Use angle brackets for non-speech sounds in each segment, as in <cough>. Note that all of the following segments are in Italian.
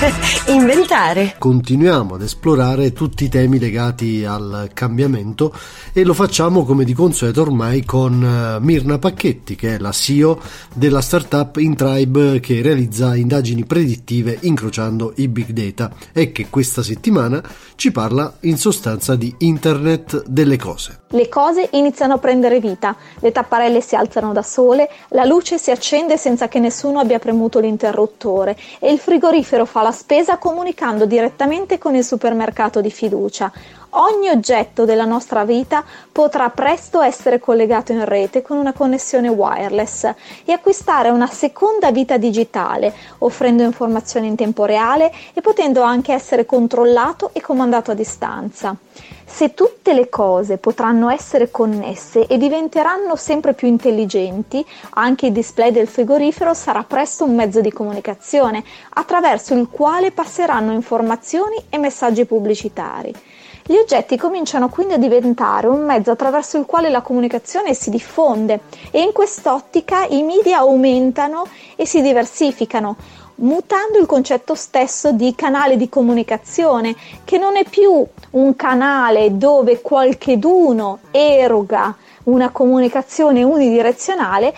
<laughs> inventare. Continuiamo ad esplorare tutti i temi legati al cambiamento e lo facciamo come di consueto ormai con eh, Mirna Pacchetti che è la CEO della startup Intribe che realizza indagini predittive incrociando i big data e che questa settimana ci parla in sostanza di Internet delle cose. Le cose iniziano a prendere vita, le tapparelle si alzano da sole, la luce si accende senza che nessuno abbia premuto l'interruttore e il frigorifero fa la spesa comunicando direttamente con il supermercato di fiducia. Ogni oggetto della nostra vita potrà presto essere collegato in rete con una connessione wireless e acquistare una seconda vita digitale, offrendo informazioni in tempo reale e potendo anche essere controllato e comandato a distanza. Se tutte le cose potranno essere connesse e diventeranno sempre più intelligenti, anche il display del frigorifero sarà presto un mezzo di comunicazione attraverso il quale passeranno informazioni e messaggi pubblicitari. Gli oggetti cominciano quindi a diventare un mezzo attraverso il quale la comunicazione si diffonde e in quest'ottica i media aumentano e si diversificano, mutando il concetto stesso di canale di comunicazione, che non è più un canale dove qualcheduno eroga una comunicazione unidirezionale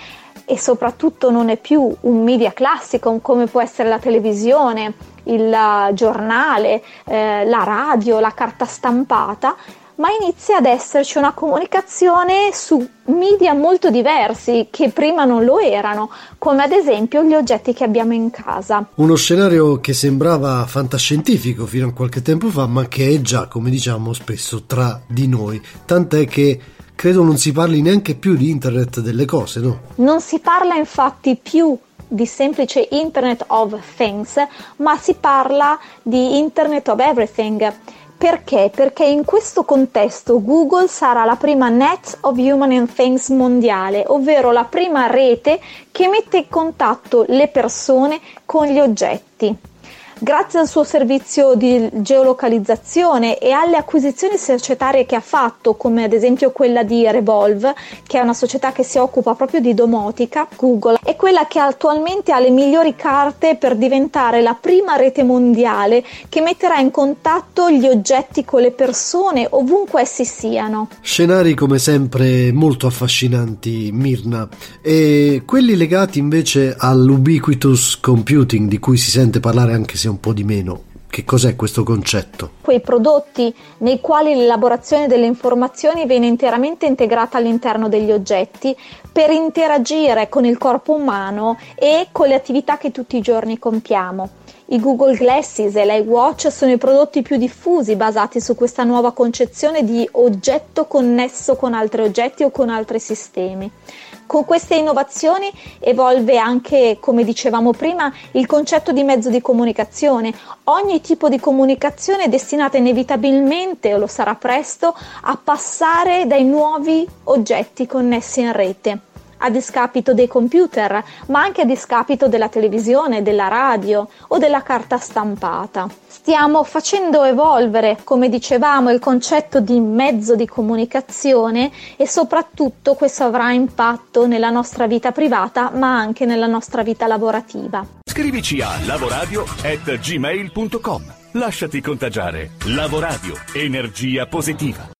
e soprattutto non è più un media classico come può essere la televisione, il giornale, eh, la radio, la carta stampata, ma inizia ad esserci una comunicazione su media molto diversi che prima non lo erano, come ad esempio gli oggetti che abbiamo in casa. Uno scenario che sembrava fantascientifico fino a qualche tempo fa, ma che è già, come diciamo spesso, tra di noi, tant'è che credo non si parli neanche più di internet delle cose, no? Non si parla infatti più di semplice Internet of Things, ma si parla di Internet of Everything. Perché? Perché in questo contesto Google sarà la prima Net of Human and Things mondiale, ovvero la prima rete che mette in contatto le persone con gli oggetti. Grazie al suo servizio di geolocalizzazione e alle acquisizioni societarie che ha fatto, come ad esempio quella di Revolve, che è una società che si occupa proprio di domotica, Google è quella che attualmente ha le migliori carte per diventare la prima rete mondiale che metterà in contatto gli oggetti con le persone ovunque essi siano. Scenari come sempre molto affascinanti, Mirna, e quelli legati invece all'ubiquitous computing di cui si sente parlare anche se un po' di meno. Che cos'è questo concetto? Quei prodotti nei quali l'elaborazione delle informazioni viene interamente integrata all'interno degli oggetti per interagire con il corpo umano e con le attività che tutti i giorni compiamo. I Google Glasses e l'iWatch sono i prodotti più diffusi basati su questa nuova concezione di oggetto connesso con altri oggetti o con altri sistemi. Con queste innovazioni evolve anche, come dicevamo prima, il concetto di mezzo di comunicazione. Ogni tipo di comunicazione è destinata inevitabilmente, o lo sarà presto, a passare dai nuovi oggetti connessi in rete a discapito dei computer, ma anche a discapito della televisione, della radio o della carta stampata. Stiamo facendo evolvere, come dicevamo, il concetto di mezzo di comunicazione e soprattutto questo avrà impatto nella nostra vita privata, ma anche nella nostra vita lavorativa. Scrivici a lavoradio@gmail.com. Lasciati contagiare. Lavoradio, energia positiva.